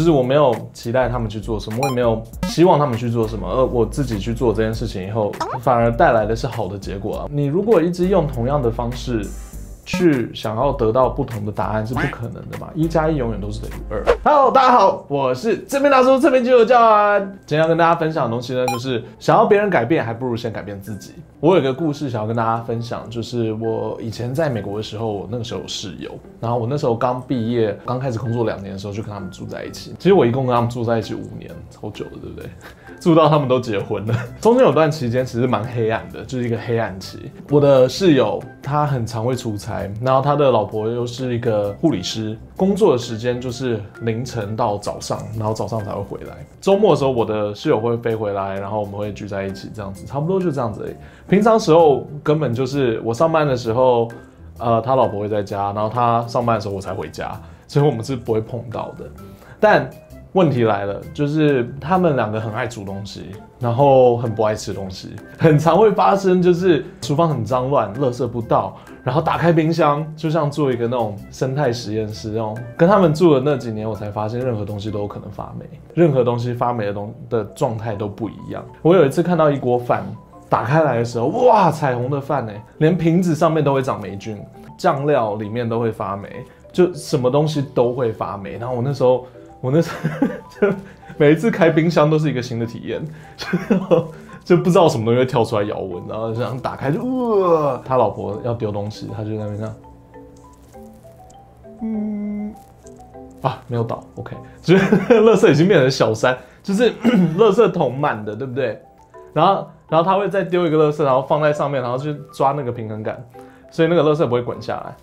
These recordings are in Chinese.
就是我没有期待他们去做什么，我也没有希望他们去做什么，而我自己去做这件事情以后，反而带来的是好的结果啊。你如果一直用同样的方式，去想要得到不同的答案是不可能的嘛？一加一永远都是等于二。Hello，大家好，我是这边大叔，这边就有教啊。今天要跟大家分享的东西呢，就是想要别人改变，还不如先改变自己。我有个故事想要跟大家分享，就是我以前在美国的时候，我那个时候有室友，然后我那时候刚毕业，刚开始工作两年的时候，就跟他们住在一起。其实我一共跟他们住在一起五年，超久了，对不对？住到他们都结婚了，中间有段期间其实蛮黑暗的，就是一个黑暗期。我的室友他很常会出差，然后他的老婆又是一个护理师，工作的时间就是凌晨到早上，然后早上才会回来。周末的时候，我的室友会飞回来，然后我们会聚在一起，这样子差不多就这样子。平常时候根本就是我上班的时候，呃，他老婆会在家，然后他上班的时候我才回家，所以我们是不会碰到的。但问题来了，就是他们两个很爱煮东西，然后很不爱吃东西，很常会发生，就是厨房很脏乱，垃圾不到，然后打开冰箱，就像做一个那种生态实验室那种。跟他们住的那几年，我才发现任何东西都有可能发霉，任何东西发霉的东的状态都不一样。我有一次看到一锅饭打开来的时候，哇，彩虹的饭呢，连瓶子上面都会长霉菌，酱料里面都会发霉，就什么东西都会发霉。然后我那时候。我那时候 就每一次开冰箱都是一个新的体验，就不知道什么东西会跳出来咬我，然后这样打开就呃，他老婆要丢东西，他就在那边这样，嗯，啊没有倒，OK，就是 垃圾已经变成小三，就是 垃圾桶满的，对不对？然后然后他会再丢一个垃圾，然后放在上面，然后去抓那个平衡感，所以那个垃圾不会滚下来。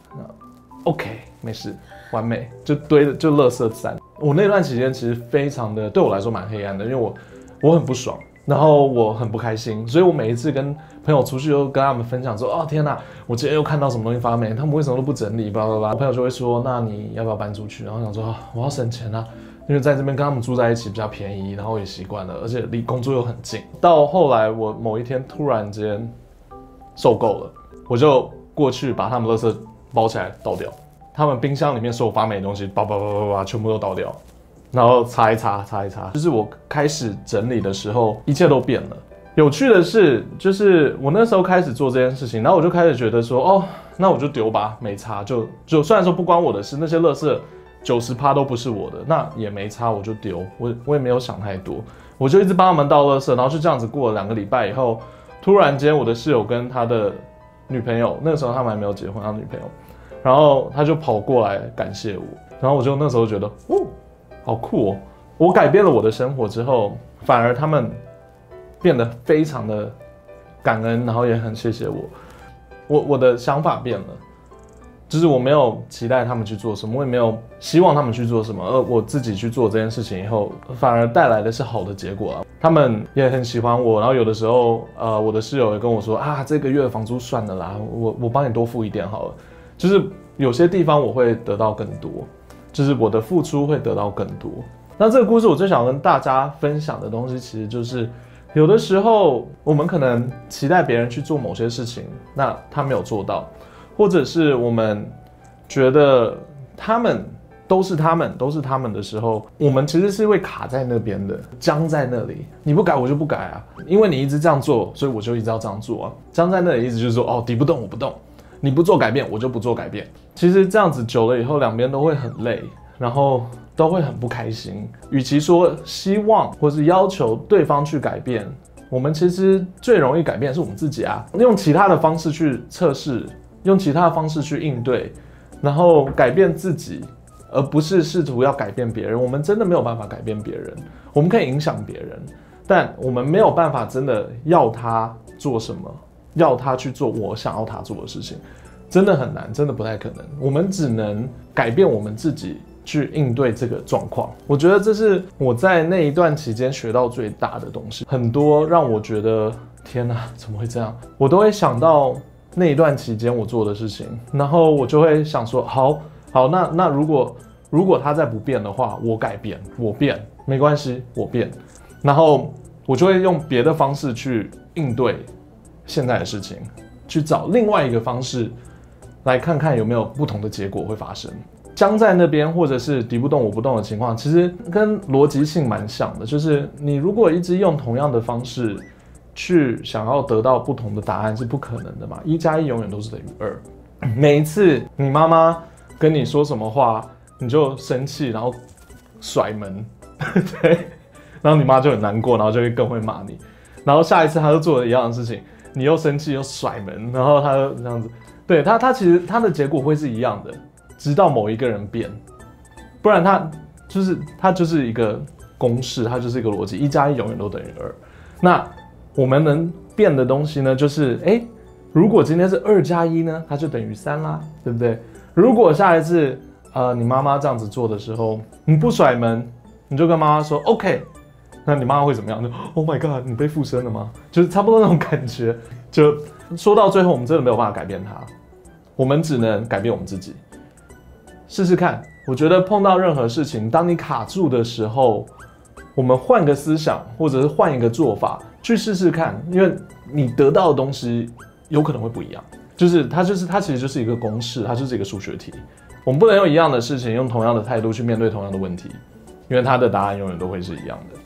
OK，没事，完美，就堆的就垃圾山。我那段期间其实非常的对我来说蛮黑暗的，因为我我很不爽，然后我很不开心，所以我每一次跟朋友出去，都跟他们分享说，哦天哪，我今天又看到什么东西发霉，他们为什么都不整理，巴拉巴拉。朋友就会说，那你要不要搬出去？然后想说，我要省钱啊，因为在这边跟他们住在一起比较便宜，然后也习惯了，而且离工作又很近。到后来我某一天突然间受够了，我就过去把他们垃圾包起来倒掉，他们冰箱里面所有发霉的东西，叭叭叭叭叭，全部都倒掉，然后擦一擦，擦一擦。就是我开始整理的时候，一切都变了。有趣的是，就是我那时候开始做这件事情，然后我就开始觉得说，哦，那我就丢吧，没擦，就就虽然说不关我的事，那些垃圾九十趴都不是我的，那也没擦，我就丢，我我也没有想太多，我就一直帮他们倒垃圾，然后就这样子过了两个礼拜以后，突然间我的室友跟他的女朋友，那个时候他们还没有结婚，他女朋友。然后他就跑过来感谢我，然后我就那时候觉得，哦，好酷哦！我改变了我的生活之后，反而他们变得非常的感恩，然后也很谢谢我。我我的想法变了，就是我没有期待他们去做什么，我也没有希望他们去做什么，而我自己去做这件事情以后，反而带来的是好的结果啊。他们也很喜欢我，然后有的时候，呃，我的室友也跟我说啊，这个月的房租算了啦，我我帮你多付一点好了。就是有些地方我会得到更多，就是我的付出会得到更多。那这个故事我最想跟大家分享的东西，其实就是有的时候我们可能期待别人去做某些事情，那他没有做到，或者是我们觉得他们都是他们都是他们的时候，我们其实是会卡在那边的，僵在那里。你不改我就不改啊，因为你一直这样做，所以我就一直要这样做啊。僵在那里意思就是说，哦，敌不动我不动。你不做改变，我就不做改变。其实这样子久了以后，两边都会很累，然后都会很不开心。与其说希望或是要求对方去改变，我们其实最容易改变的是我们自己啊。用其他的方式去测试，用其他的方式去应对，然后改变自己，而不是试图要改变别人。我们真的没有办法改变别人，我们可以影响别人，但我们没有办法真的要他做什么。要他去做我想要他做的事情，真的很难，真的不太可能。我们只能改变我们自己去应对这个状况。我觉得这是我在那一段期间学到最大的东西，很多让我觉得天哪，怎么会这样？我都会想到那一段期间我做的事情，然后我就会想说，好，好，那那如果如果他再不变的话，我改变，我变，没关系，我变，然后我就会用别的方式去应对。现在的事情，去找另外一个方式，来看看有没有不同的结果会发生。僵在那边，或者是敌不动我不动的情况，其实跟逻辑性蛮像的。就是你如果一直用同样的方式去想要得到不同的答案，是不可能的嘛。一加一永远都是等于二。每一次你妈妈跟你说什么话，你就生气，然后甩门，对，然后你妈就很难过，然后就会更会骂你。然后下一次她就做了一样的事情，你又生气又甩门，然后他就这样子。对他，他其实他的结果会是一样的，直到某一个人变，不然他就是他就是一个公式，它就是一个逻辑，一加一永远都等于二。那我们能变的东西呢，就是哎，如果今天是二加一呢，它就等于三啦，对不对？如果下一次呃你妈妈这样子做的时候，你不甩门，你就跟妈妈说 OK，那你妈妈会怎么样？就 Oh my God，你被附身了吗？就是差不多那种感觉。就说到最后，我们真的没有办法改变他。我们只能改变我们自己，试试看。我觉得碰到任何事情，当你卡住的时候，我们换个思想，或者是换一个做法去试试看，因为你得到的东西有可能会不一样。就是它，就是它，其实就是一个公式，它就是一个数学题。我们不能用一样的事情，用同样的态度去面对同样的问题，因为它的答案永远都会是一样的。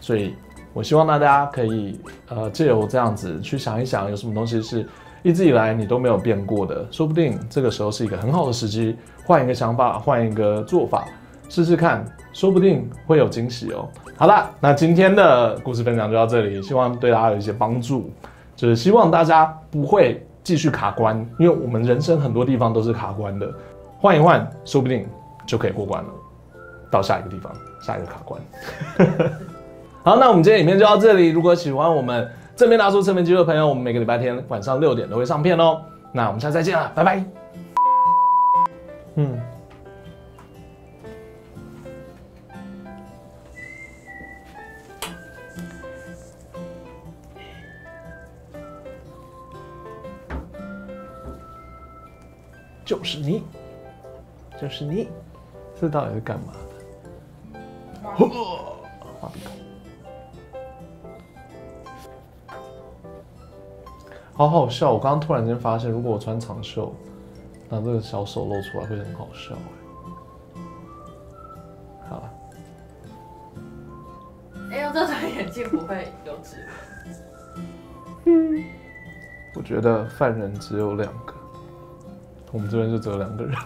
所以，我希望大家可以呃借由这样子去想一想，有什么东西是。一直以来你都没有变过的，说不定这个时候是一个很好的时机，换一个想法，换一个做法，试试看，说不定会有惊喜哦。好啦，那今天的故事分享就到这里，希望对大家有一些帮助，就是希望大家不会继续卡关，因为我们人生很多地方都是卡关的，换一换，说不定就可以过关了，到下一个地方，下一个卡关。好，那我们今天影片就到这里，如果喜欢我们。正面大叔侧面肌肉的朋友，我们每个礼拜天晚上六点都会上片哦。那我们下次再见了，拜拜。嗯，就是你，就是你，这到底是干嘛的？呵，画鼻孔。好好笑！我刚刚突然间发现，如果我穿长袖，那这个小手露出来会很好笑哎。好了，哎呦，这双眼镜不会有痣。嗯，我觉得犯人只有两个，我们这边就只有两个人。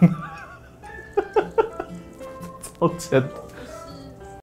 抱歉。